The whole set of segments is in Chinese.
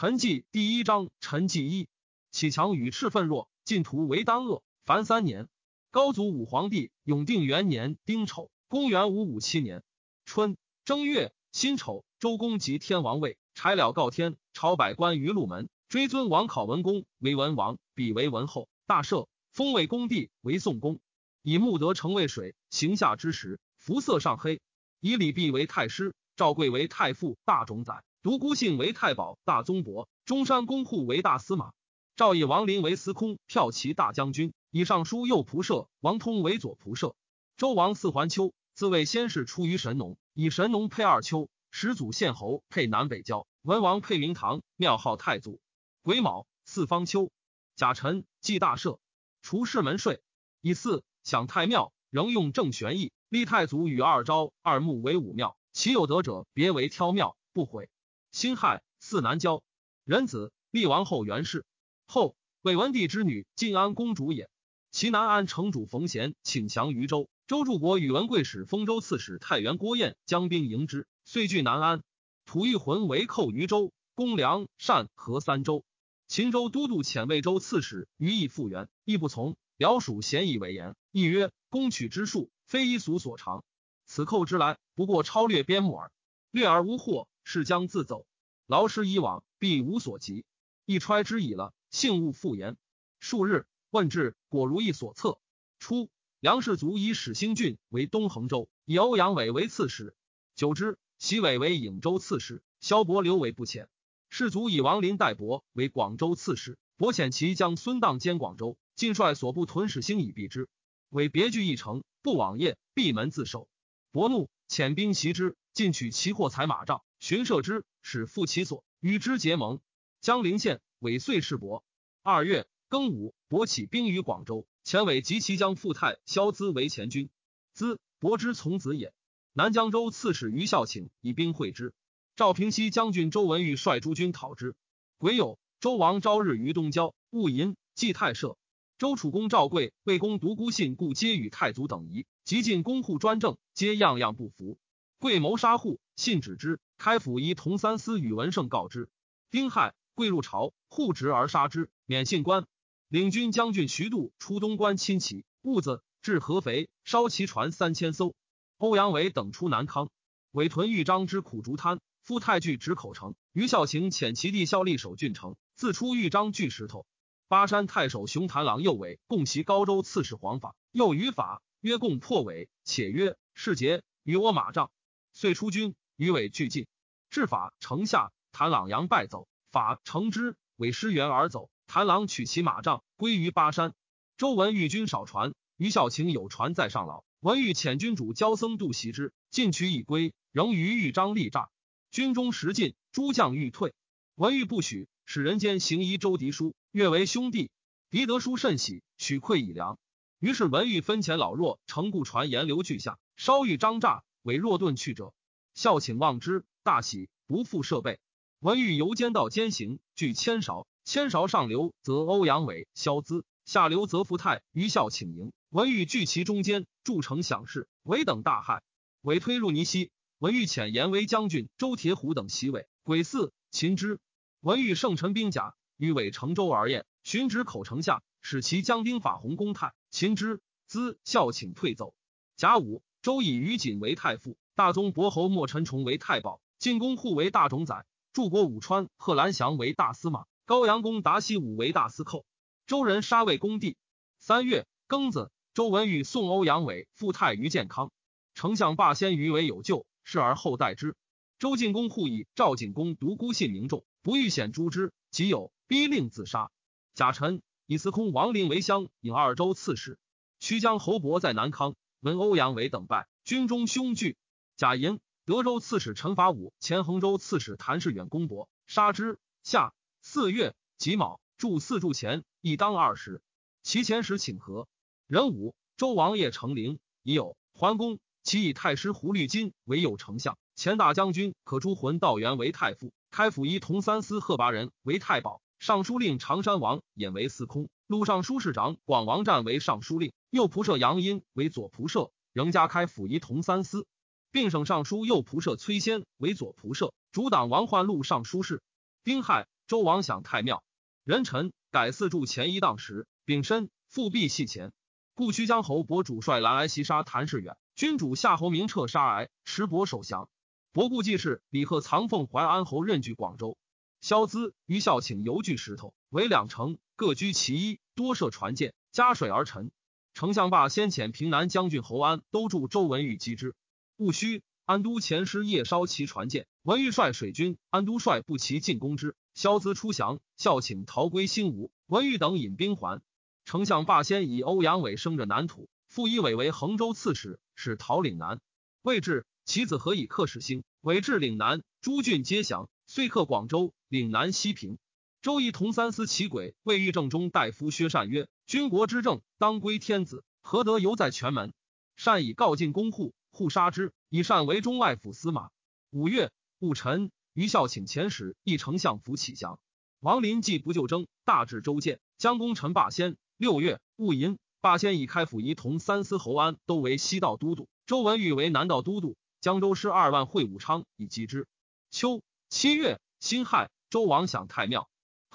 陈纪第一章，陈纪一，启强与赤奋若，晋图为丹鄂，凡三年。高祖武皇帝永定元年丁丑，公元五五七年春正月辛丑，周公即天王位，柴了告天，朝百官于鹿门，追尊王考文公为文王，比为文后，大赦，封魏公帝为宋公，以穆德成渭水，行下之时，服色上黑，以李弼为太师，赵贵为太傅，大冢宰。独孤信为太保、大宗伯，中山公护为大司马。赵以王林为司空、骠骑大将军，以尚书右仆射王通为左仆射。周王四环丘，自谓先是出于神农，以神农配二丘，始祖献侯配南北郊，文王配明堂，庙号太祖。癸卯，四方丘。甲辰，祭大赦，除世门税。以四享太庙，仍用正玄义，立太祖与二昭、二穆为武庙，其有德者，别为挑庙，不毁。辛亥，四南郊，仁子立王后元氏。后魏文帝之女晋安公主也。其南安城主冯贤请降于州，周柱国与文贵使丰州刺史太原郭彦将兵迎之，遂据南安。吐玉浑为寇于州，攻梁单河三州。秦州都督遣魏州刺史于毅复原，亦不从。辽属咸以为言，亦曰：攻取之术，非一俗所长。此寇之来，不过超略边牧耳，略而无获。是将自走，劳师以往，必无所及。一揣之矣了，幸勿复言。数日问至，果如意所测。初，梁氏族以始兴郡为东衡州，以欧阳伟为刺史。久之，袭伟为颍州刺史，萧伯留为不遣。士族以王林代伯为广州刺史，伯遣其将孙荡兼广州。晋率所部屯使兴以避之，为别据一城，不往夜，闭门自守。伯怒，遣兵袭之，进取其货财马帐。寻射之，使复其所，与之结盟。江陵县尾遂世伯。二月庚午，伯起兵于广州。前尾及其将傅太萧咨为前军。咨伯之从子也。南江州刺史于孝请以兵会之。赵平西将军周文玉率诸军讨之。癸酉，周王朝日于东郊，戊寅，祭太社。周楚公赵贵、魏公独孤信故皆与太祖等疑，及进公户专政，皆样样不服。贵谋杀户，信止之。开府仪同三司宇文胜告之。丁亥，贵入朝，护职而杀之，免信官。领军将军徐度出东关亲骑，兀子至合肥，烧其船三千艘。欧阳伟等出南康，伪屯豫章之苦竹滩，夫太据止口城。于孝行遣其弟孝立守郡城，自出豫章据石头。巴山太守熊谭郎右伟共袭高州刺史黄法，又于法曰共破伟，且曰世杰与我马帐，遂出军。于伟俱进，至法城下，谭朗阳败走，法乘之，韦失援而走。谭朗取其马杖，归于巴山。周文玉军少船，于孝晴有船在上老。文玉遣军主焦僧渡袭之，进取已归，仍于豫章立诈。军中食尽，诸将欲退，文玉不许，使人间行医周迪书，越为兄弟。狄德书甚喜，许馈以粮。于是文玉分遣老弱，乘故船沿流俱下，稍遇张诈，委若遁去者。孝请望之，大喜，不复设备。文玉由奸道兼行，据千勺，千勺上流，则欧阳伟、萧资；下流则福泰。于孝请迎，文玉聚其中间，筑城享事。韦等大骇，韦推入泥溪。文玉遣言为将军周铁虎等袭韦，鬼四擒之。文玉圣臣兵甲，与韦乘舟而宴，寻止口城下，使其将兵法洪公泰擒之。资孝请退走。甲午，周以于锦为太傅。大宗伯侯莫陈崇为太保，晋公护为大冢宰，柱国武川贺兰祥为大司马，高阳公达西武为大司寇。周人杀魏公帝。三月庚子，周文玉送欧阳伟复太于建康。丞相罢先于为有救，事而后代之。周进公护以赵景公独孤信名众，不欲显诛之，即有逼令自杀。贾臣以司空王林为相，引二州刺史。曲江侯伯在南康，闻欧阳为等败，军中凶惧。贾银德州刺史陈法武，前衡州刺史谭世远公伯杀之。夏四月己卯，铸四柱前，一当二十。其前时请和。壬午，周王爷成陵，已有桓公，其以太师胡律金为右丞相，前大将军可朱浑道元为太傅，开府仪同三司贺拔仁为太保，尚书令常山王衍为司空，录尚书侍长广王湛为尚书令，右仆射杨殷为左仆射，仍加开府仪同三司。并省尚书右仆射崔先为左仆射，主党王焕禄尚书事。丁亥，周王享太庙。人臣改四柱前一当时，丙申，复辟系前。故须江侯伯主帅蓝来袭杀谭士远，君主夏侯明撤杀癌，持伯守降。伯故继事李贺藏凤淮安侯任据广州。萧资于孝请游据石头，为两城，各居其一，多设船舰，加水而沉。丞相罢先遣平南将军侯安都助周文玉击之。戊戌，安都前师夜烧其船舰，文玉率水军，安都率步骑进攻之。萧资出降，孝请逃归新吴。文玉等引兵还。丞相罢先以欧阳伟升着南土，复以伟为衡州刺史，使讨岭南。未至，其子何以克使兴？伟至岭南，诸郡皆降，遂克广州、岭南西平。周仪同三司其轨，魏御正中大夫薛善曰：“军国之政，当归天子，何得犹在权门？”善以告进公户，户杀之。以善为中外府司马。五月，戊辰。余孝请前使议丞相府起降，王林既不就征，大至周建，将功臣霸先。六月戊寅，霸先以开府仪同三司侯安都为西道都督，周文玉为南道都督，江州师二万会武昌以击之。秋七月辛亥，周王享太庙。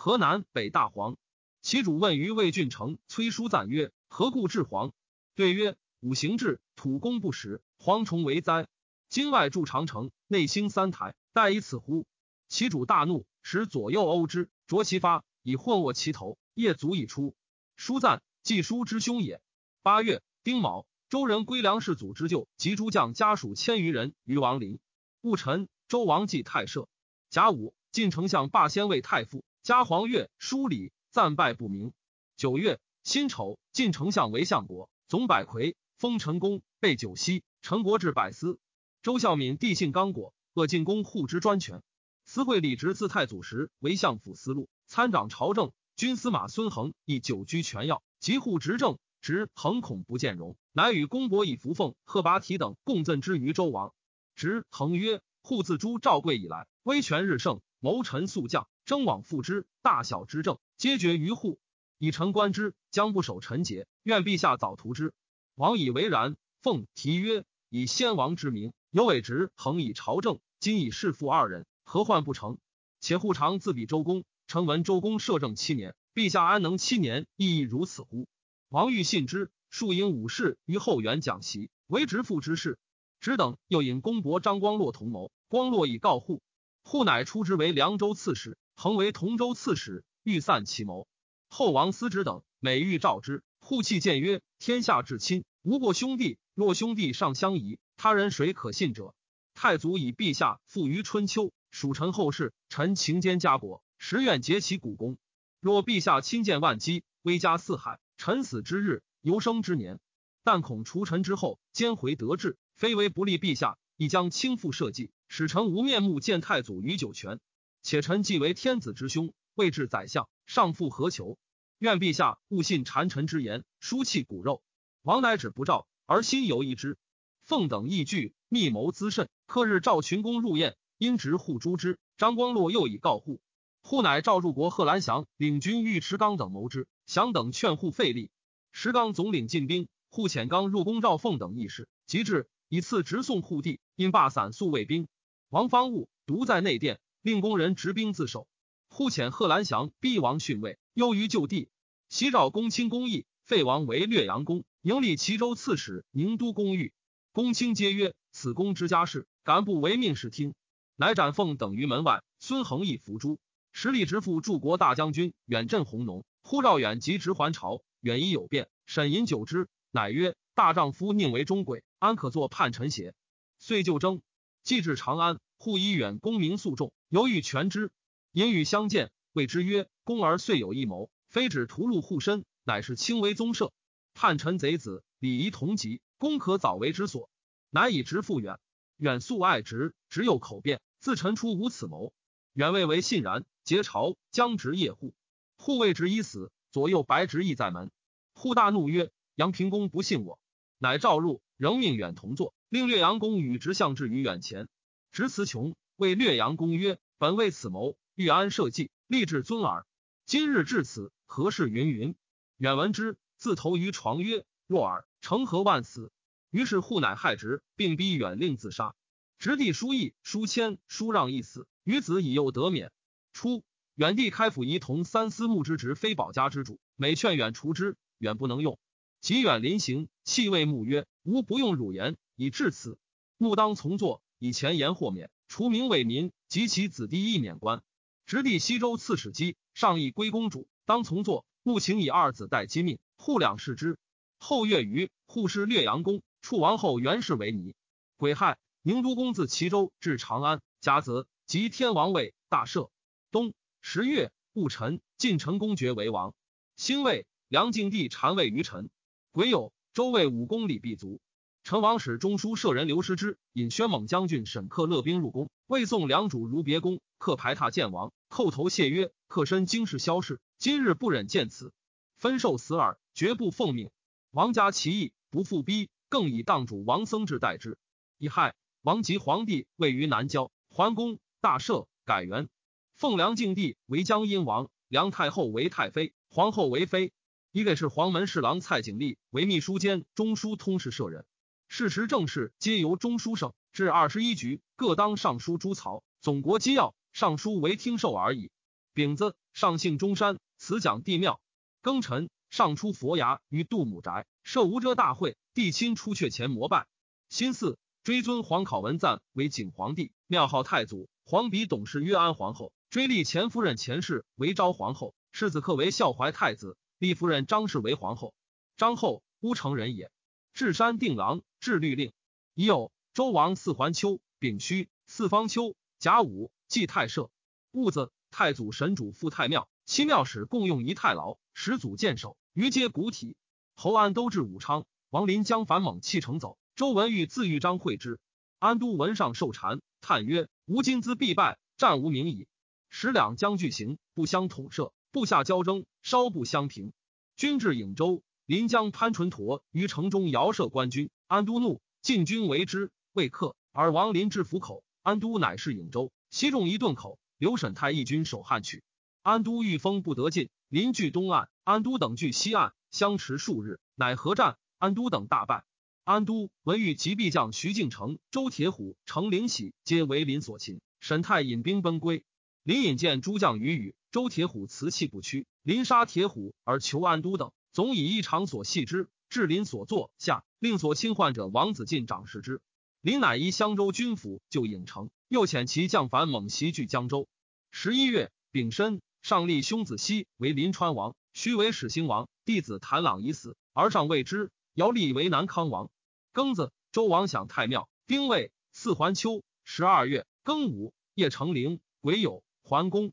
河南北大黄，其主问于魏郡城崔叔赞曰：“何故治黄？”对曰：“五行至，土公不实，蝗虫为灾。今外筑长城，内兴三台。”待以此乎？其主大怒，使左右殴之，着其发，以混卧其头，业足以出。叔赞，季叔之兄也。八月丁卯，周人归梁氏祖之旧，及诸将家属千余人于王陵。戊辰，周王祭太社。甲午，晋丞相霸先为太傅，加黄钺书礼，赞拜不明。九月辛丑，晋丞相为相国，总百魁，封陈公，备九锡，陈国治百司。周孝敏地信刚果。恶进宫护之专权，司会李直自太祖时为相府司路，参掌朝政。军司马孙恒亦久居权要，及护执政，直恒恐不见容，乃与公伯以扶凤、贺拔提等共赠之于周王。直恒曰：“护自诸赵贵以来，威权日盛，谋臣速将，征往复之，大小之政，皆决于户。以臣观之，将不守臣节，愿陛下早图之。”王以为然。奉提曰：“以先王之名，有委直恒以朝政。”今以弑父二人，何患不成？且护常自比周公，臣闻周公摄政七年，陛下安能七年亦如此乎？王欲信之，数引武士于后园讲席，为直父之事。直等又引公伯张光洛同谋，光洛以告护，护乃出之为凉州刺史，恒为同州刺史，欲散其谋。后王思之等每欲召之，护弃谏曰：天下至亲，无过兄弟。若兄弟尚相疑，他人谁可信者？太祖以陛下富于春秋，属臣后世，臣勤兼家国，实愿竭其股功。若陛下亲见万机，威加四海，臣死之日，犹生之年。但恐除臣之后，兼回得志，非为不利陛下，亦将倾覆社稷，使臣无面目见太祖于九泉。且臣既为天子之兄，位至宰相，上复何求？愿陛下勿信谗臣之言，疏弃骨肉。王乃止不召，而心犹疑之。凤等亦惧，密谋滋甚。克日召群公入宴，因直护诛之。张光洛又以告护，护乃召入国贺兰祥领军尉迟刚等谋之。祥等劝护费力，石刚总领进兵，护遣刚入宫赵凤等议事。及至，以次直送护地，因罢散宿卫兵。王方悟独在内殿，令工人执兵自守。护遣贺兰祥逼王逊位，忧于就地。袭召公卿公义，废王为略阳公，迎立齐州刺史、宁都公寓。公卿皆曰：“此公之家事，敢不唯命视听？”乃斩凤等于门外。孙恒亦伏诛。时立直父柱国大将军远镇弘农，呼召远及直还朝。远疑有变，审饮酒之，乃曰：“大丈夫宁为忠鬼，安可作叛臣邪？”遂就征，既至长安，护以远功名诉众，犹豫全之。隐与相见，谓之曰：“公儿遂有一谋，非止屠戮护身，乃是轻为宗社。叛臣贼子，礼仪同级。”公可早为之所，乃以直复远。远素爱直，只有口辩，自陈出无此谋。远未为信然，结朝将直夜护，护谓直已死，左右白直亦在门。护大怒曰：“杨平公不信我。”乃召入，仍命远同坐，令略阳公与直相至于远前。直词穷，谓略阳公曰：“本为此谋，欲安社稷，立志尊耳。今日至此，何事？”云云。远闻之，自投于床曰：“若尔。”成何万死？于是护乃害直，并逼远令自杀。直弟叔义、叔谦、叔让一死，于子以幼得免。初，远帝开府仪同三司牧之职，非保家之主，每劝远除之，远不能用。及远临行，弃谓穆曰：“吾不用汝言，以至此。穆当从坐，以前言豁免，除名为民，及其子弟亦免官。直隶西州刺史姬上议归公主，当从坐。穆请以二子代姬命，护两世之。后月余，护士略阳公，处王后袁氏为尼。癸亥，宁都公自齐州至长安，甲子，即天王位，大赦。冬十月，戊辰，晋成公爵为王。辛未，梁敬帝禅位于陈。癸酉，周魏武公李必卒。陈王使中书舍人刘师之引宣猛将军沈克勒兵入宫，魏宋良主如别宫，克排闼见王，叩头谢曰：“克身经世消逝，今日不忍见此，分受死耳，绝不奉命。”王家其意，不复逼，更以当主王僧志代之。乙亥，王及皇帝位于南郊，桓公大赦，改元。奉梁敬帝为江阴王，梁太后为太妃，皇后为妃。一位是黄门侍郎蔡景历为秘书监中书通事舍人，事实政事皆由中书省。至二十一局，各当尚书诸曹，总国机要，尚书为听授而已。丙子，上幸中山，此讲帝庙。庚辰，上出佛牙于杜母宅，设无遮大会，帝亲出阙前膜拜。辛巳，追尊皇考文赞为景皇帝，庙号太祖。皇比董氏曰安皇后，追立前夫人前氏为昭皇后，世子克为孝怀太子。立夫人张氏为皇后，张后乌城人也。置山定郎，至律令。已有周王四环丘、丙戌、四方丘、甲午祭太社。戊子，太祖神主赴太庙，七庙使共用一太牢，始祖见首，余皆古体。侯安都至武昌，王林将反猛弃城走。周文玉自豫章会之，安都闻上受禅，叹曰：“吾今兹必败，战无名矣。使两将俱行，不相统摄。”部下交争，稍不相平。军至颍州，临江潘纯陀于城中遥射官军，安都怒，进军围之，未克。而王林至府口，安都乃是颍州，西中一顿口。刘沈太义军守汉去，安都遇风不得进，临据东岸，安都等据西岸，相持数日，乃合战，安都等大败。安都闻欲及必将徐敬成、周铁虎、程灵喜皆为林所擒，沈太引兵奔归。林引见诸将于宇。周铁虎辞气不屈，临杀铁虎而求安都等，总以一场所系之。至临所坐下，令所亲患者王子进掌视之。林乃依襄州军府就郢城，又遣其将樊猛袭据江州。十一月丙申，上立兄子熙为临川王，须为始兴王。弟子谭朗已死，而上未之。姚立为南康王。庚子，周王享太庙，丁未，四环秋。十二月庚午，夜成陵，癸酉，桓公。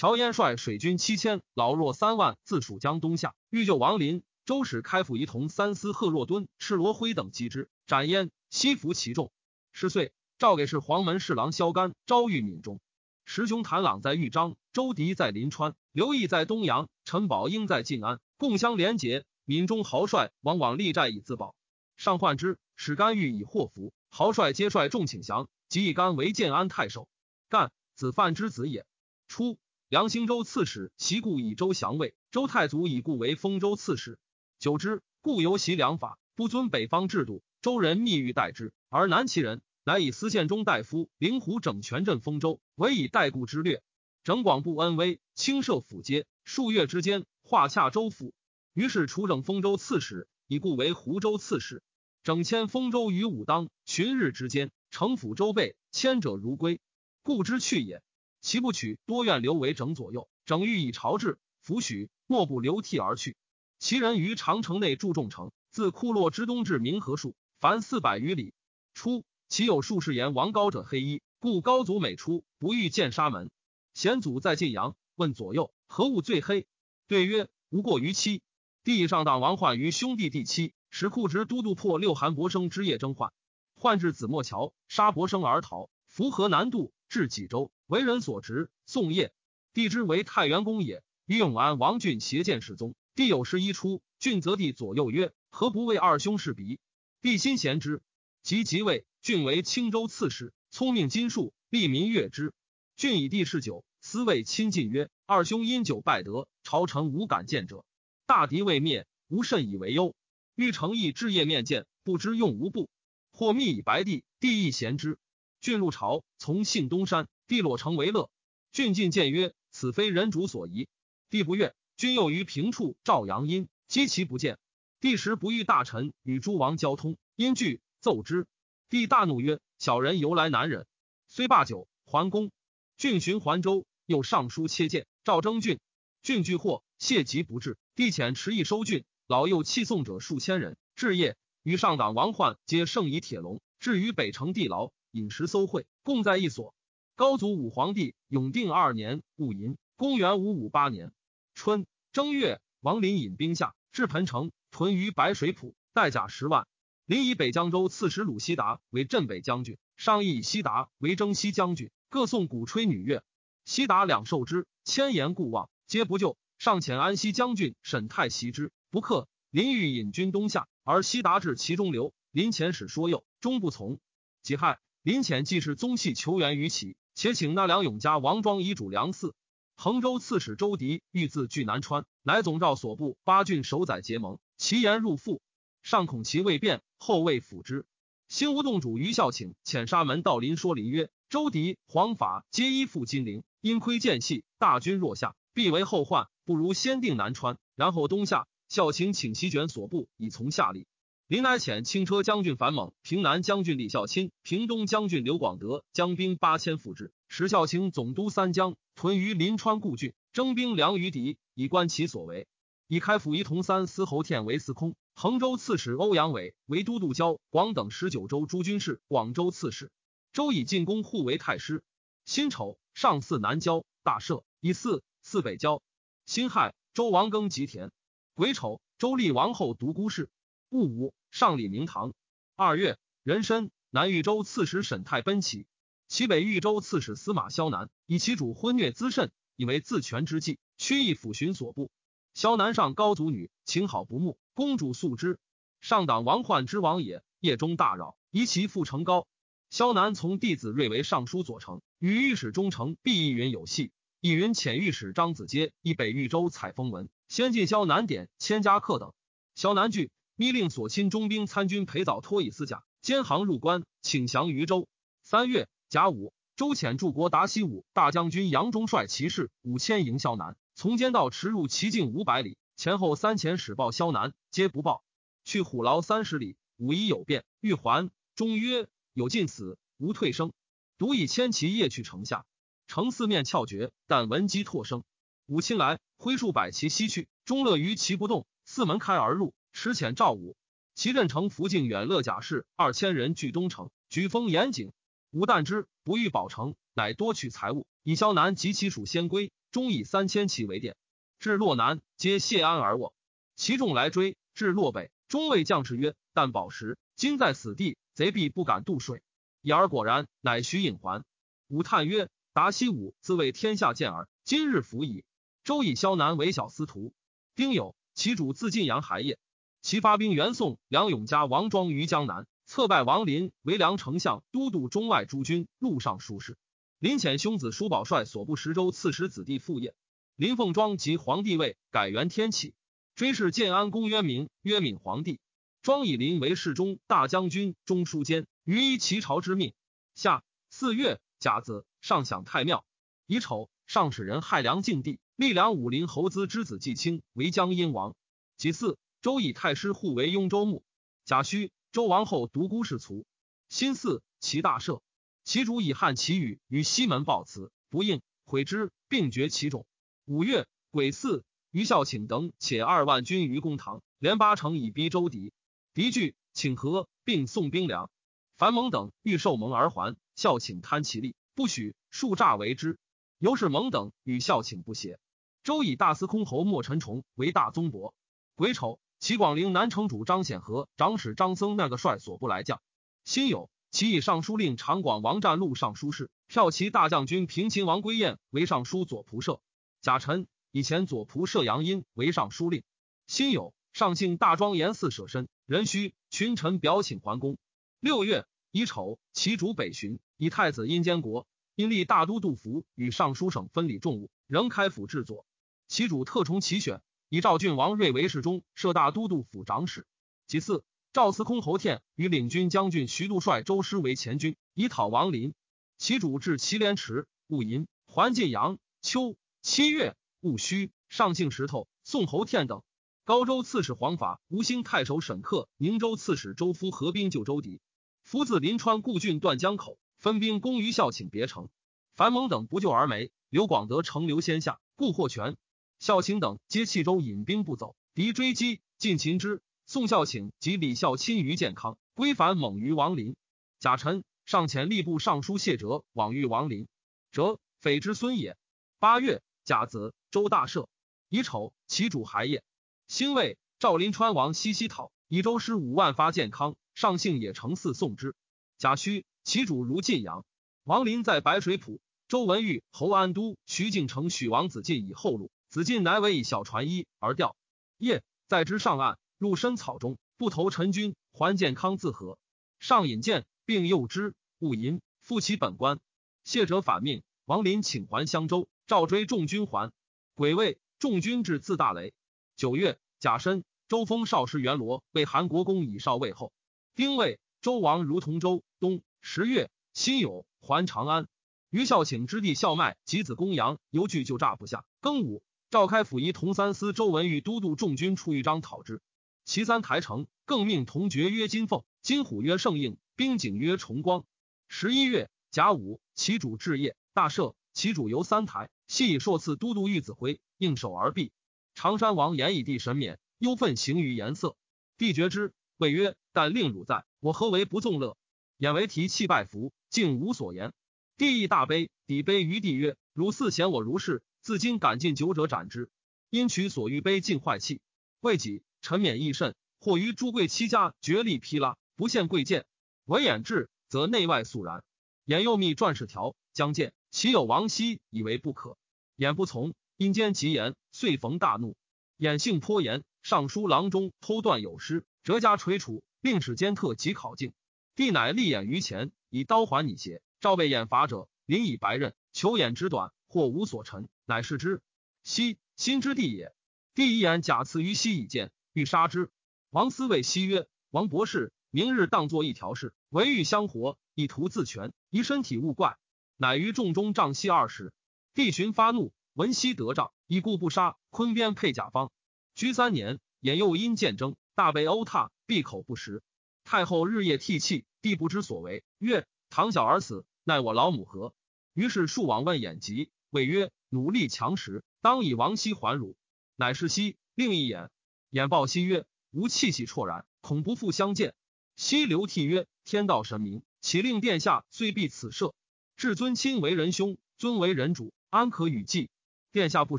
乔燕率水军七千，老弱三万，自蜀江东下，欲救王林。周使开府仪同三司贺若敦、赤罗辉等击之，斩燕，西服其众。十岁，诏给是黄门侍郎萧干招谕闽中。师兄谭朗在豫章，周迪在临川，刘毅在东阳，陈宝英在晋安，共相连结。闽中豪帅往往立寨以自保。上患之，使干欲以祸福，豪帅皆率众请降，即以干为建安太守。干，子范之子也。初。梁兴州刺史袭故以周降魏，周太祖以故为丰州刺史。久之，故由袭良法，不遵北方制度。周人密欲代之，而南齐人乃以司宪中大夫灵狐整权镇丰州，委以代故之略。整广布恩威，轻设府阶，数月之间，化洽州府。于是除整丰州刺史，以故为湖州刺史。整迁丰州于武当，旬日之间，城府周备，迁者如归，故之去也。其不取，多愿留为整左右。整欲以朝治，弗许，莫不流涕而去。其人于长城内筑众城，自库洛之东至明河树，凡四百余里。初，其有数士言王高者黑衣，故高祖每出，不欲见沙门。贤祖在晋阳，问左右何物最黑？对曰：无过于妻。地上党王患于兄弟第七，使库直都督破六韩伯生之夜征患，患至子墨桥，杀伯生而逃，符河南渡。至济州，为人所执。宋业，帝之为太原公也。于永安王俊携见世宗，帝有事一出，俊则帝左右曰：“何不为二兄事鼻？”帝心贤之，即即位。俊为青州刺史，聪明金术，利民悦之。俊以帝嗜酒，思谓亲近曰：“二兄因酒败德，朝臣无敢见者。大敌未灭，吾甚以为忧。欲诚意置业面见，不知用无不。或密以白帝，帝亦贤之。郡入朝，从信东山，帝裸城为乐。郡进谏曰：“此非人主所宜。帝不悦，君又于平处赵阳阴，击其不见。帝时不遇大臣与诸王交通，因惧奏之。帝大怒曰：“小人由来难忍。”虽罢酒，还宫。郡寻还州，又上书切谏赵征郡。郡惧祸，谢疾不至。帝遣迟役收郡，老幼弃送者数千人。至夜，与上党王焕皆盛以铁笼，至于北城地牢，饮食搜会，共在一所。高祖武皇帝永定二年戊寅，公元五五八年春正月，王林引兵下至彭城，屯于白水浦，带甲十万。临以北江州刺史鲁西达为镇北将军，上议以西达为征西将军，各送鼓吹女乐。西达两受之，千言固望，皆不就。上遣安西将军沈泰袭之，不克。林欲引军东下，而西达至其中流。林遣使说诱，终不从。己亥，林遣既是宗系求援于齐，且请那梁永家王庄遗主梁嗣。衡州刺史周迪欲自据南川，乃总召所部八郡守宰结盟，其言入腹。上恐其未变，后未辅之。新吴洞主于孝请遣沙门道林说林曰：“周迪、黄法皆依附金陵，因窥间隙，大军若下，必为后患。不如先定南川，然后东下。孝请请其卷所部以从下力。林乃遣轻车将军樊猛、平南将军李孝钦、平东将军刘广德将兵八千赴之，石孝卿总督三江屯于临川故郡，征兵粮于敌，以观其所为。以开府仪同三司侯天为司空。”衡州刺史欧阳伟为都督交广等十九州诸军事，广州刺史。周以进攻护为太师。辛丑，上巳南郊，大赦。以巳，巳北郊。辛亥，周王庚吉田。癸丑，周立王后独孤氏。戊午，上礼明堂。二月，壬申，南豫州刺史沈泰奔齐。其北豫州刺史司马萧南以其主昏虐滋甚，以为自权之计，屈意抚寻所部。萧南上高祖女，情好不睦。公主素之，上党王焕之王也。夜中大扰，疑其父成高。萧南从弟子睿为尚书左丞，与御史中丞毕义云有隙。义云遣御史张子阶以北豫州采风文，先进萧南典千家客等。萧南惧，密令所亲中兵参军裴藻托以私甲，兼行入关，请降于州。三月甲午，周遣驻国达西武大将军杨忠率骑士五千迎萧南，从间道驰入其境五百里。前后三遣使报萧南，皆不报。去虎牢三十里，武一有变，欲还。终曰：“有尽死，无退生。”独以千骑夜去城下，城四面翘绝，但闻鸡唾声。武亲来，挥数百骑西去。终乐于其不动，四门开而入，持遣赵武。其镇城福晋远乐甲士二千人聚东城，举封严谨。武旦之不欲保城，乃多取财物，以萧南及其属先归。终以三千骑为殿。至洛南，皆谢安而卧。其众来追，至洛北，中尉将士曰：“但保石今在此地，贼必不敢渡水。”已而果然，乃许引还。武叹曰：“达西武自为天下健耳，今日服矣。”周以萧南为小司徒。丁酉，其主自晋阳还也。其发兵援宋，梁永嘉王庄于江南，策拜王林为梁丞相、都督中外诸军、路上书事。林遣兄子叔宝帅所部十州刺史子弟父业。林凤庄即皇帝位，改元天启，追谥建安公曰明，曰敏皇帝。庄以林为侍中、大将军、中书监，于依其朝之命。夏四月甲子，上享太庙。乙丑，上使人害梁敬帝，立梁武林侯资之子季清为江阴王。己巳，周以太师护为雍州牧。贾诩，周王后独孤氏卒。辛巳，齐大赦。其主以汉祈雨于西门报辞，不应，悔之，并绝其种。五月癸巳，于孝请等且二万军于公堂，连八城以逼周敌。敌惧，请和，并送兵粮。樊蒙等欲受蒙而还，孝请贪其利，不许，数诈为之。由是蒙等与孝请不协。周以大司空侯莫陈崇为大宗伯。癸丑，齐广陵南城主张显和长史张僧那个帅所部来将。辛酉，其以尚书令长广王占禄尚书事，骠骑大将军平秦王归彦为尚书左仆射。贾臣以前左仆射杨殷为尚书令，辛酉，上幸大庄严寺舍身，壬戌，群臣表请还宫。六月乙丑，其主北巡，以太子阴监国，因立大都督府与尚书省分理重务，仍开府治左。其主特重其选，以赵郡王睿为侍中，设大都督府长史。其次，赵司空侯天与领军将军徐度率周师为前军，以讨王林。其主至祁连池，戊寅，还晋阳。秋。七月戊戌，上姓石头，宋侯天等。高州刺史黄法、吴兴太守沈克、宁州刺史周夫合兵救周迪。夫自临川故郡断江口，分兵攻于孝请别城。樊蒙等不救而没。刘广德乘刘先下，故获全。孝请等皆弃州引兵不走，敌追击，尽擒之。宋孝请及李孝亲于健康，归反猛于王林。贾臣上遣吏部尚书谢哲往遇王林，哲匪之孙也。八月，甲子，周大赦。乙丑，其主还业。辛未，赵临川王西西讨，以周师五万发健康，上幸也成嗣宋之。甲戌，其主如晋阳。王林在白水浦。周文玉、侯安都、徐敬成、许王子进以后路，子晋乃为以小船衣而钓。夜在之上岸，入深草中，不投陈军，还健康自和。上引荐，并诱之，勿淫，复其本官。谢者反命，王林请还襄州，召追众军还。癸未，众军至自大雷。九月，甲申，周封少师元罗为韩国公以少尉后。丁未，周王如同州东。十月，辛酉，还长安。于孝请之弟孝迈及子公羊犹惧就诈不下。庚午，召开府仪同三司周文玉都督众军出豫章讨之。其三台城，更命同爵曰金凤，金虎曰圣应，兵警曰崇光。十一月甲午，其主置业大赦，其主由三台，系以朔赐都督玉子辉，应手而毕。常山王言以帝神免，忧愤行于颜色。帝觉之，谓曰：“但令汝在，我何为不纵乐？”眼为提气拜服，竟无所言。帝亦大悲，抵悲于帝曰：“汝似嫌我如是，自今敢进酒者斩之。”因取所欲杯尽坏气。未己，臣免益甚。或于朱贵戚家绝力披拉，不献贵贱。唯眼至，则内外肃然。眼又密传事条，将见，其有王熙以为不可，眼不从，因间急言，遂逢大怒。眼性颇严，尚书郎中偷断有失，折加垂处，令使监特及考进。帝乃立眼于前，以刀还你邪。赵被眼法者，临以白刃，求眼之短，或无所陈，乃是之。西心之地也。帝一言假赐于西以见，欲杀之。王思谓西曰：“王博士，明日当作一条事，唯欲相活，以图自全，宜身体勿怪。”乃于众中杖西二十。帝寻发怒，闻西得杖，以故不杀。昆边配甲方，居三年，眼又因见争，大被殴踏，闭口不食。太后日夜涕泣，帝不知所为，曰：“唐小儿死。”奈我老母何？于是数往问眼疾，谓曰：“努力强食，当以王熙还汝。”乃是熙另一眼，眼报熙曰：“吾气息绰然，恐不复相见。”熙流涕曰：“天道神明，岂令殿下遂避此赦？至尊亲为人兄，尊为人主，安可与计？殿下不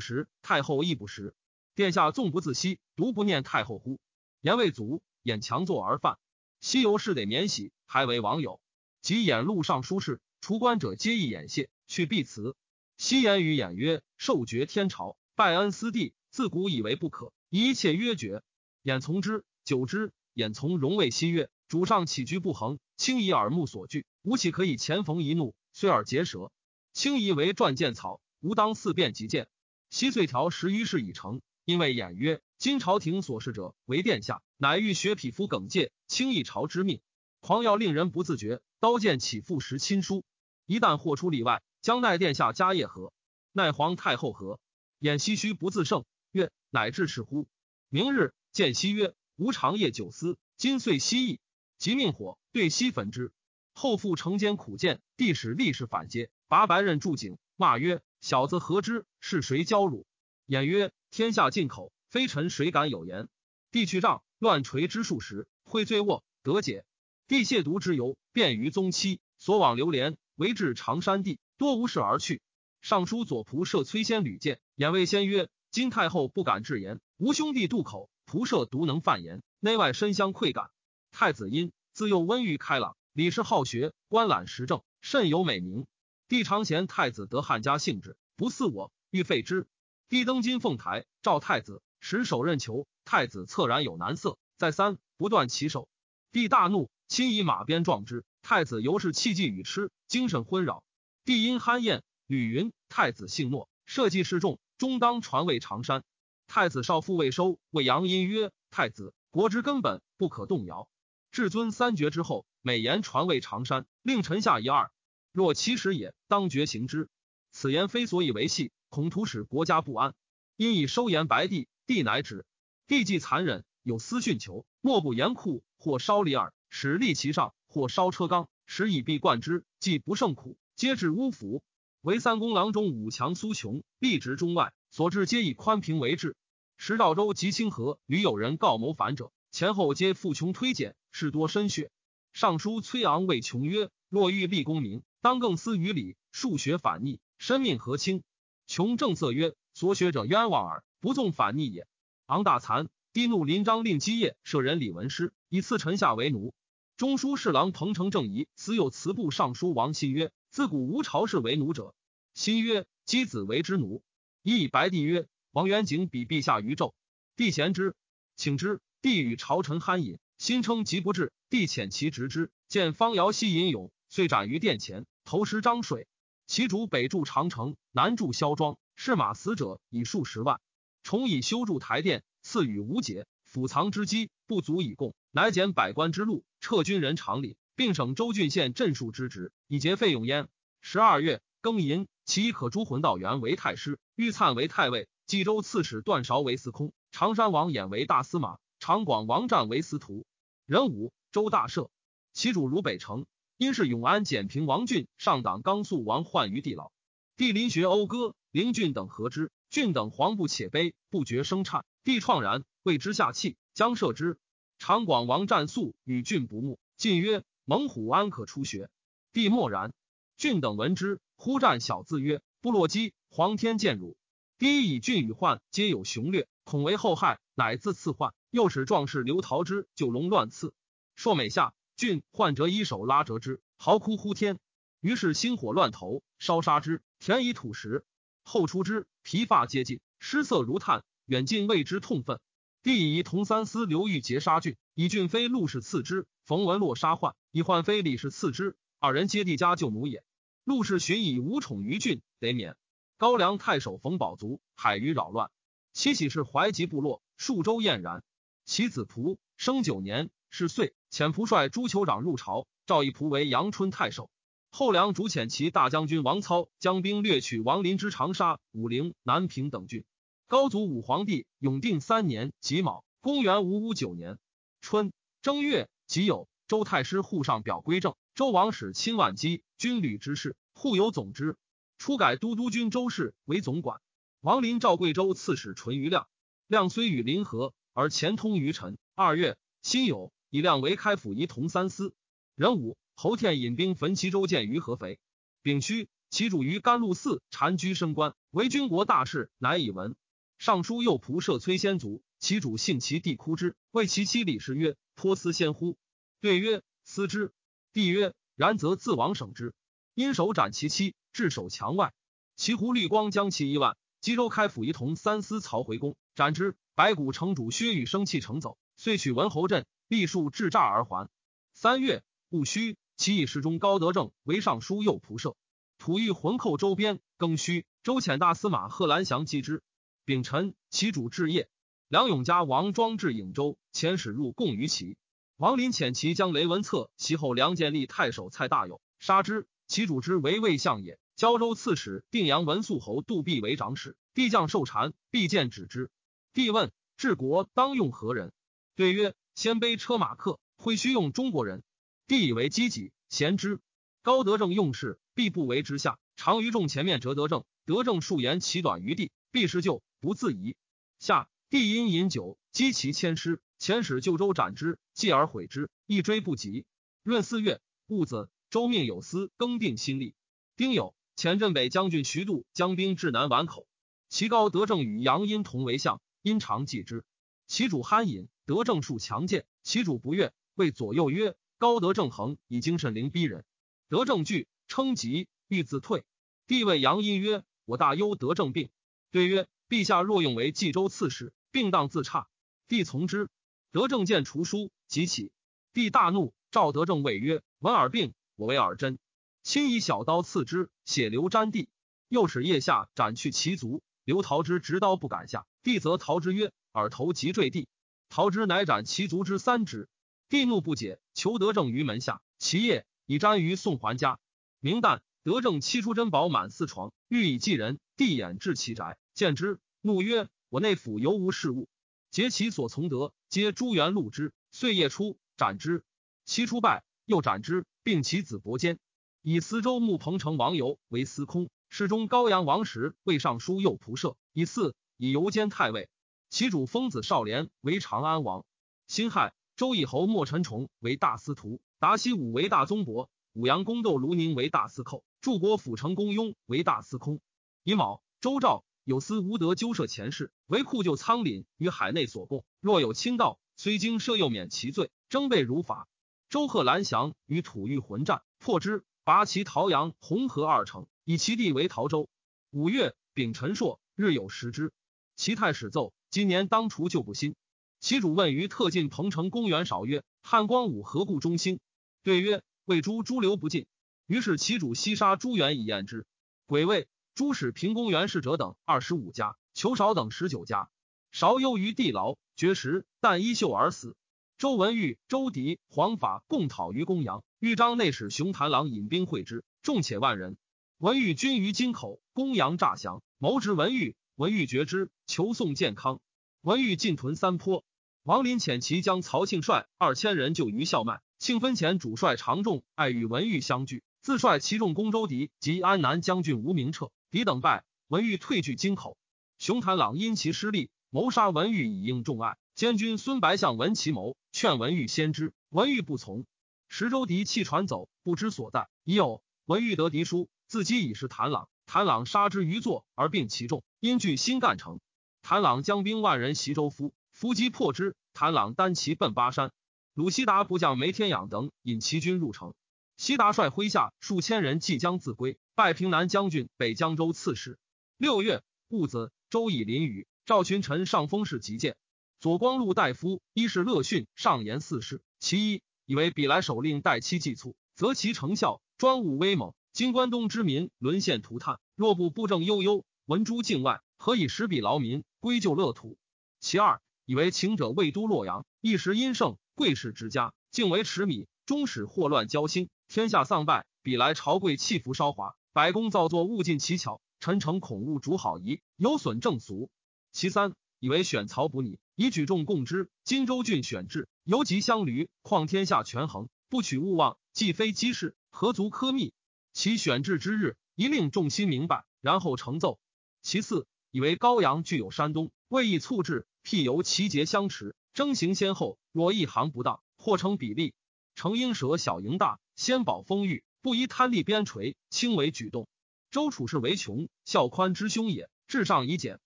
识，太后亦不识。殿下纵不自惜，独不念太后乎？”言未足，眼强作而犯。西游是得免喜，还为网友，及眼路上书事。除官者皆以眼谢，去必辞。昔言于眼曰：“受爵天朝，拜恩私地，自古以为不可，一切曰绝。”眼从之，久之，眼从容谓西曰：“主上起居不恒，轻以耳目所惧，吾岂可以前逢一怒，虽耳结舌？轻夷为撰剑草，吾当四变即见。”西遂条十余事已成，因为眼曰：“今朝廷所事者为殿下，乃欲学匹夫耿介，轻易朝之命，狂要令人不自觉，刀剑岂复时亲疏？”一旦或出例外，将奈殿下家业何？奈皇太后何？演唏嘘不自胜，曰：“乃至赤乎？”明日见西曰：“吾长夜久思，今遂西意，即命火对西焚之。”后复成间苦谏，帝使力士反接，拔白刃铸井，骂曰：“小子何知？是谁教汝？”演曰：“天下进口，非臣谁敢有言？”帝去杖，乱锤之数十，会醉卧，得解。帝亵渎之由，便于宗期，所往流连。为至长山地，多无事而去。尚书左仆射崔仙屡见，言谓先曰：“今太后不敢置言，吾兄弟渡口，仆射独能犯言，内外深相愧感。”太子因自幼温裕开朗，理事好学，观览时政，甚有美名。帝常嫌太子得汉家性质，不似我，欲废之。帝登金凤台，召太子，使手刃球。太子恻然有难色，再三不断其手。帝大怒，亲以马鞭撞之。太子由是气悸与痴，精神昏扰。帝因酣宴，吕云太子姓诺，社稷示众，终当传位长山。太子少父未收，谓杨因曰：“太子国之根本，不可动摇。至尊三绝之后，美言传位长山，令臣下一二。若其实也，当绝行之。此言非所以为戏，恐徒使国家不安，因以收言白帝，帝乃止。帝既残忍，有私训求，莫不严酷，或烧离耳，使立其上；或烧车缸，使以必贯之。既不胜苦，皆至乌府。为三公郎中武强苏琼，立直中外，所至皆以宽平为治。时赵州及清河屡有人告谋反者，前后皆负穷推荐，事多深血。尚书崔昂谓琼曰：“若欲立功名，当更思于礼，数学反逆，身命何轻？”琼正色曰：“所学者冤枉耳，不纵反逆也。”昂大惭，低怒临章令基业舍人李文师，以赐臣下为奴。中书侍郎彭城正仪此有辞部尚书王信曰：“自古无朝氏为奴者。”新曰：“箕子为之奴。”以白帝曰：“王元景比陛下于纣，帝贤之，请之。帝与朝臣酣饮，心称疾不至，帝遣其执之，见方尧兮吟咏，遂斩于殿前，投石漳水。其主北筑长城，南筑萧庄，士马死者以数十万。重以修筑台殿，赐予无解，府藏之机不足以供，乃减百官之禄，撤军人常礼，并省州郡县镇戍之职，以节费用焉。十二月庚寅，其可诸魂道元为太师，玉粲为太尉，冀州刺史段韶为司空，常山王衍为大司马，长广王战为司徒。壬午，周大赦，其主如北城，因是永安简平王俊上党刚肃王患于地牢，帝临学讴歌，灵俊等合之。郡等惶不且悲，不觉生颤。帝怆然，谓之下气，将赦之。长广王战肃与郡不睦，进曰：“猛虎安可出学？”帝默然。郡等闻之，呼战小字曰：“部落基，皇天见汝。”第一以郡与患皆有雄略，恐为后害，乃自赐患。又使壮士刘桃之就龙乱刺。朔美下，郡患者一手拉折之，嚎哭呼天。于是心火乱投，烧杀之，填以土石。后出之，皮发皆尽，失色如炭。远近为之痛愤。帝以同三司刘裕劫杀郡，以郡非陆氏赐之；冯文洛杀患，以患非李氏赐之。二人皆帝家舅母也。陆氏寻以无宠于郡，得免。高梁太守冯宝卒，海虞扰乱。其喜是怀集部落，数州晏然。其子仆生九年，是岁，遣仆率诸酋长入朝，赵义仆为阳春太守。后梁主遣其大将军王操将兵掠取王林之长沙、武陵、南平等郡。高祖武皇帝永定三年己卯，公元五五九年春正月己酉，周太师户上表归政。周王使亲万机军旅之事，户有总之。初改都督军周氏为总管。王林召贵州刺史淳于亮，亮虽与林和，而前通于臣。二月辛酉，以亮为开府仪同三司。壬午。侯天引兵焚齐州建于合肥。丙戌，其主于甘露寺禅居升官，为军国大事，乃以闻。尚书右仆射崔先祖，其主信其弟哭之，谓其妻李氏曰：“颇思先乎？”对曰：“思之。”帝曰：“然则自王省之。”因手斩其妻，置守墙外。其胡绿光将其一万。吉州开府仪同三司曹回宫，斩之。白骨城主薛玉生气乘走，遂取文侯镇，立树至诈而还。三月戊戌。其以侍中高德正为尚书右仆射，吐欲浑寇周边。庚戌，周遣大司马贺兰祥击之。丙辰，其主置业。梁永嘉王庄至颍州，遣使入贡于齐。王林遣其将雷文策其后梁建立太守蔡大友，杀之。其主之为魏相也。交州刺史定阳文肃侯杜弼为长史。帝将受禅，必见止之。帝问治国当用何人？对曰：鲜卑车马客，会须用中国人。帝以为积己贤之，高德正用事，必不为之下。常于众前面折德正，德正数言其短于地，必是就不自疑。下帝因饮酒，击其千师，遣使救州斩之，继而毁之，一追不及。闰四月戊子，周命有司更定新历。丁酉，前镇北将军徐度将兵至南宛口，其高德正与杨殷同为相，殷常记之。其主酣饮，德正数强健，其主不悦，谓左右曰。高德正恒以精神凌逼人，德正惧称疾，欲自退。帝谓杨殷曰：“我大忧德正病。”对曰：“陛下若用为冀州刺史，病当自差。”帝从之。德正见厨书，即起。帝大怒，召德正谓曰：“闻耳病，我为耳针。”亲以小刀刺之，血流沾地。又使腋下斩去其足。刘陶之执刀不敢下，帝则陶之曰：“耳头即坠地。”陶之乃斩其足之三指。帝怒不解，求德正于门下。其夜以瞻于宋桓家。明旦，德正七出珍宝满四床，欲以继人。帝眼至其宅，见之，怒曰：“我内府犹无事务。”结其所从德，皆朱元禄之。岁夜出，斩之。其出败，又斩之，并其子伯坚。以司州牧彭城王游为司空，侍中高阳王时为尚书右仆射。以四以游兼太尉。其主封子少年为长安王。辛亥，周以侯莫陈崇为大司徒，达西武为大宗伯，武阳宫窦卢宁为大司寇，柱国府城公雍为大司空。乙卯，周赵有司无德纠涉前事，为库救仓廪于海内所供。若有轻盗，虽经赦，又免其罪，征备如法。周贺兰祥与吐欲混战，破之，拔其陶阳、红河二城，以其地为陶州。五月，丙辰朔，日有食之。其太史奏：今年当除旧不新。其主问于特进彭城公园少曰：汉光武何故中兴？对曰：魏诸诸流不尽。于是其主西杀朱元以验之。癸未。诸使平公元侍者等二十五家，裘少等十九家。韶忧于地牢，绝食，但衣袖而死。周文玉、周迪、黄法共讨于公阳，豫章内史熊谭郎引兵会之，众且万人。文玉军于京口，公阳诈降，谋执文玉，文玉绝之，求送健康。文玉进屯三坡。王林遣其将曹庆率二千人救于校麦，庆分前主帅常仲爱与文玉相聚，自率其众攻周迪及安南将军吴明彻。敌等败，文玉退据京口。熊谭朗因其失利，谋杀文玉以应众爱。监军孙白向闻其谋，劝文玉先之，文玉不从。石州敌弃船走，不知所在。已有文玉得敌书，自击已是谭朗。谭朗杀之于座，而并其众，因据新干城。谭朗将兵万人袭周夫，伏击破之。谭朗单骑奔巴山。鲁西达部将梅天养等引其军入城。西达率麾下数千人即将自归。拜平南将军、北江州刺史。六月戊子，周以淋雨。赵群臣上封事极谏。左光禄大夫一是乐训上言四事。其一，以为彼来首令待期计促，则其成效专务威猛。今关东之民沦陷涂炭，若不布政悠悠，闻诸境外，何以使彼劳民归就乐土？其二，以为秦者魏都洛阳，一时殷盛，贵士之家，竟为持米，终使祸乱交心，天下丧败。彼来朝贵弃服稍华。百工造作，物尽其巧。臣诚恐误主好仪，有损正俗。其三，以为选曹补拟，以举众共之。荆州郡选制，犹及相驴，况天下权衡，不取勿忘，既非机事，何足苛密？其选制之日，一令众心明白，然后成奏。其四，以为高阳具有山东，未易促制，辟由其节相持，征行先后。若一行不当，或成比例。成应舍小赢大，先保丰裕。不宜贪利边陲，轻为举动。周楚氏为穷，孝宽之兄也。至上以简，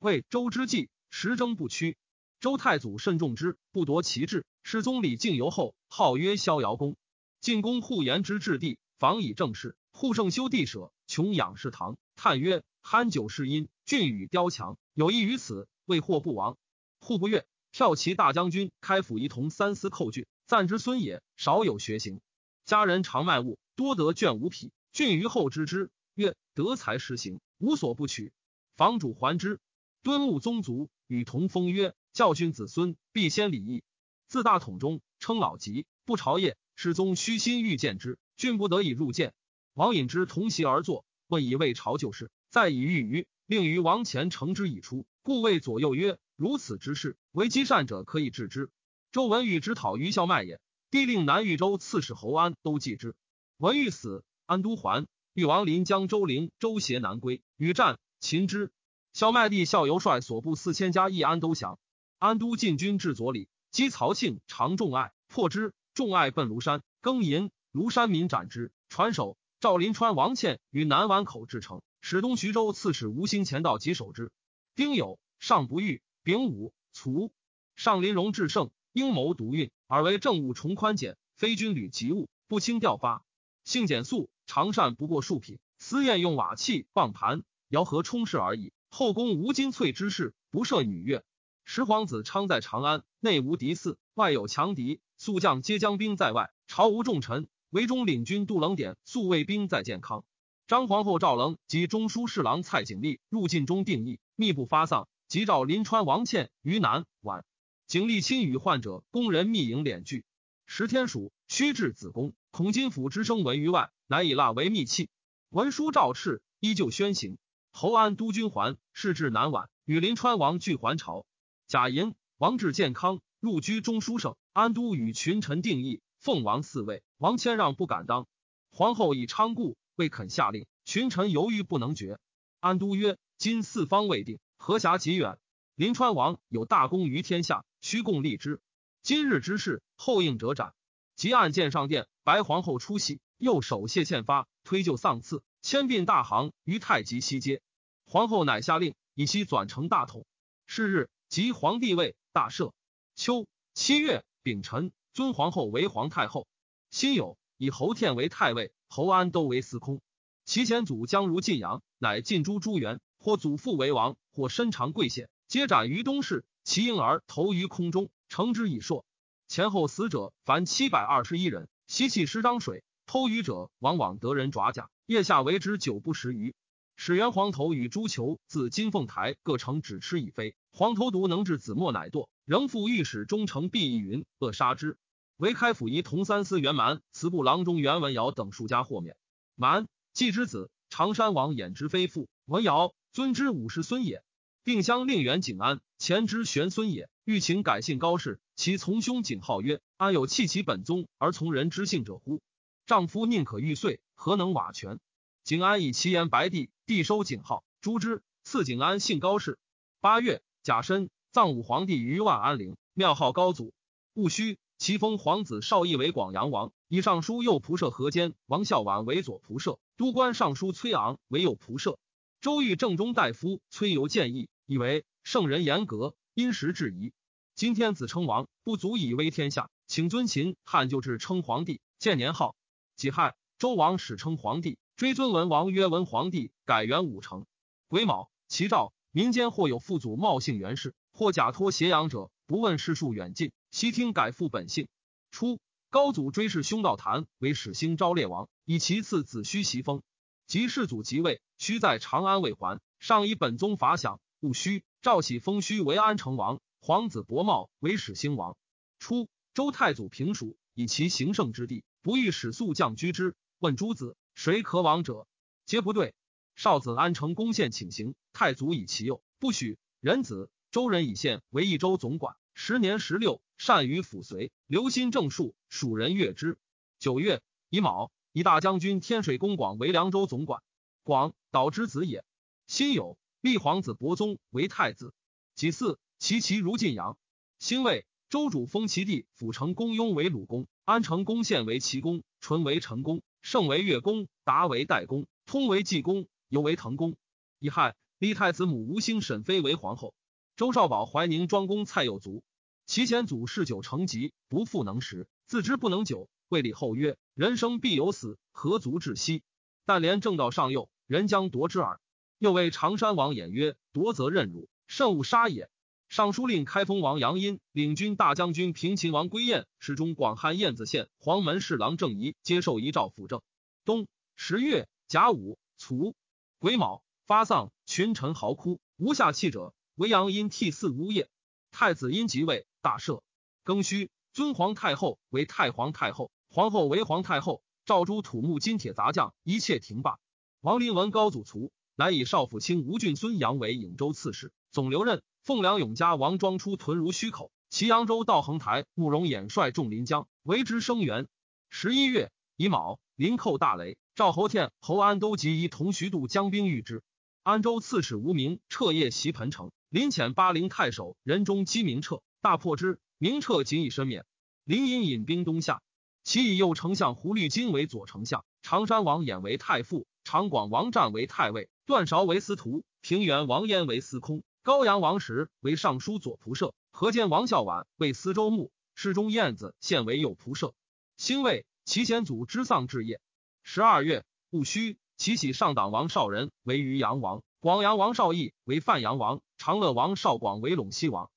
为周之计，时争不屈。周太祖慎重之，不夺其志。世宗李靖由后，号曰逍遥公。进宫护言之治地，防以正事。护圣修地舍，穷养士堂。叹曰：酣酒是因，俊与雕强，有益于此，为祸不亡。护不悦，骠骑大将军，开府仪同三司寇郡，赞之孙也。少有学行，家人常卖物。多得卷五匹，郡于后知之，曰：“德才施行，无所不取。”房主还之。敦睦宗族，与同封曰：“教训子孙，必先礼义。”自大统中，称老疾，不朝谒。世宗虚心欲见之，郡不得已入见。王引之同席而坐，问以未朝旧事，再以御于令于王前承之以出，故谓左右曰：“如此之事，为积善者可以治之。”周文玉之讨于孝麦也，帝令南豫州刺史侯安都记之。文玉死，安都还。豫王临江周陵，周协南归，与战，擒之。萧麦帝孝游率所部四千家邑安都降。安都进军至左里，击曹庆，常众爱，破之。众爱奔庐山，更淫。庐山民斩之。传首。赵临川王倩于南宛口至城，使东徐州刺史吴兴前道及守之。丁酉，上不遇。丙午，卒。上临荣至盛，阴谋独运，而为政务重宽简，非军旅急务，不轻调发。性简素，常善不过数品。私宴用瓦器、棒盘、肴盒充饰而已。后宫无金翠之事，不设女乐。十皇子昌在长安，内无敌肆，外有强敌，速将皆将兵在外，朝无重臣。唯中领军杜冷典宿卫兵在健康。张皇后赵冷及中书侍郎蔡景历入晋中定义，密不发丧。即召临川王倩于南晚。景历亲与患者，宫人密营敛具。十天暑，须至子宫。孔金府之声闻于外，乃以蜡为密器。文书诏敕，依旧宣行。侯安都军还，事至南宛，与临川王俱还朝。贾寅，王至健康，入居中书省。安都与群臣定议，奉王嗣位。王谦让不敢当。皇后以昌故，未肯下令。群臣犹豫不能决。安都曰：“今四方未定，何暇及远？临川王有大功于天下，须共立之。今日之事，后应者斩。”即案见上殿，白皇后出席，又手谢欠发，推就丧赐，迁并大行于太极西街。皇后乃下令，以西转成大统。是日，即皇帝位，大赦。秋七月丙辰，尊皇后为皇太后。辛酉，以侯天为太尉，侯安都为司空。其前祖将如晋阳，乃晋诸朱元，或祖父为王，或身长贵显，皆斩于东市。其婴儿投于空中，成之以硕。前后死者凡七百二十一人，吸气十张水，偷鱼者往往得人爪甲，腋下为之久不食鱼。始元黄头与朱球自金凤台各成只吃已飞，黄头毒能治子墨乃堕，仍复御史忠诚毕义云扼杀之。唯开府仪同三司元蛮祠部郎中袁文尧等数家豁免。蛮季之子常山王衍之非父，文尧尊之五世孙也，并相令元景安前之玄孙也。欲请改姓高氏，其从兄景号曰：“安有弃其本宗而从人之姓者乎？丈夫宁可玉碎，何能瓦全？”景安以其言白帝，帝收景号，诛之。赐景安姓高氏。八月，甲申，葬武皇帝于万安陵，庙号高祖。戊戌，其封皇子少义为广阳王，以尚书右仆射何坚、王孝婉为左仆射，都官尚书崔昂为右仆射。周瑜正中大夫崔游建议，以为圣人严格。因时制宜，今天子称王，不足以威天下，请尊秦汉旧制称皇帝，建年号。己亥，周王始称皇帝，追尊文王曰文皇帝，改元武成。癸卯，其诏民间或有父祖冒姓袁氏，或假托斜阳者，不问世数远近，悉听改父本姓。初，高祖追谥兄道谭为始兴昭烈王，以其次子胥袭封。及世祖即位，须在长安未还，上以本宗法享。戊戌。赵喜封胥为安成王，皇子伯茂为始兴王。初，周太祖平蜀，以其行胜之地，不欲使速将居之。问诸子，谁可往者？皆不对。少子安成攻陷请行，太祖以其右，不许。仁子周人以县为益州总管，时年十六，善于辅随，留心政术，蜀人悦之。九月乙卯，以大将军天水公广为凉州总管。广导之子也。辛酉。立皇子伯宗为太子，己巳，其其如晋阳。辛未，周主封其弟辅成公雍为鲁公，安成公献为齐公，淳为成公，盛为越公，达为代公，通为济公，尤为滕公。乙亥，立太子母吴兴沈妃为皇后。周少保怀宁庄公蔡有卒，其前祖嗜酒成疾，不复能食，自知不能久，谓礼后曰：“人生必有死，何足至息？但连正道上幼，人将夺之耳。”又为常山王偃曰：“夺则任辱，甚勿杀也。”尚书令开封王杨殷领军大将军平秦王归燕，始中广汉燕子县黄门侍郎郑仪接受遗诏辅政。冬十月甲午卒，癸卯发丧，群臣嚎哭，无下气者。唯杨殷替祀呜咽。太子因即位，大赦。庚戌，尊皇太后为太皇太后，皇后为皇太后。诏诸土木金铁杂将一切停罢。王林闻高祖卒。乃以少府卿吴郡孙杨为颍州刺史，总留任。奉梁永嘉王庄出屯如虚口，齐扬州到横台，慕容衍率众临江，为之声援。十一月乙卯，临寇大雷，赵侯天、侯安都及一同徐渡江兵御之。安州刺史吴明彻夜袭彭城，临遣巴陵太守任中击明彻，大破之。明彻仅以身免。林隐引兵东下，其以右丞相胡律金为左丞相，常山王衍为太傅，常广王战为太尉。段韶为司徒，平原王焉为司空，高阳王时为尚书左仆射，河间王孝婉为司州牧，侍中燕子现为右仆射。兴魏，齐贤祖之丧之业。十二月戊戌，齐喜上党王少仁为渔阳王，广阳王少义为范阳王，长乐王少广为陇西王。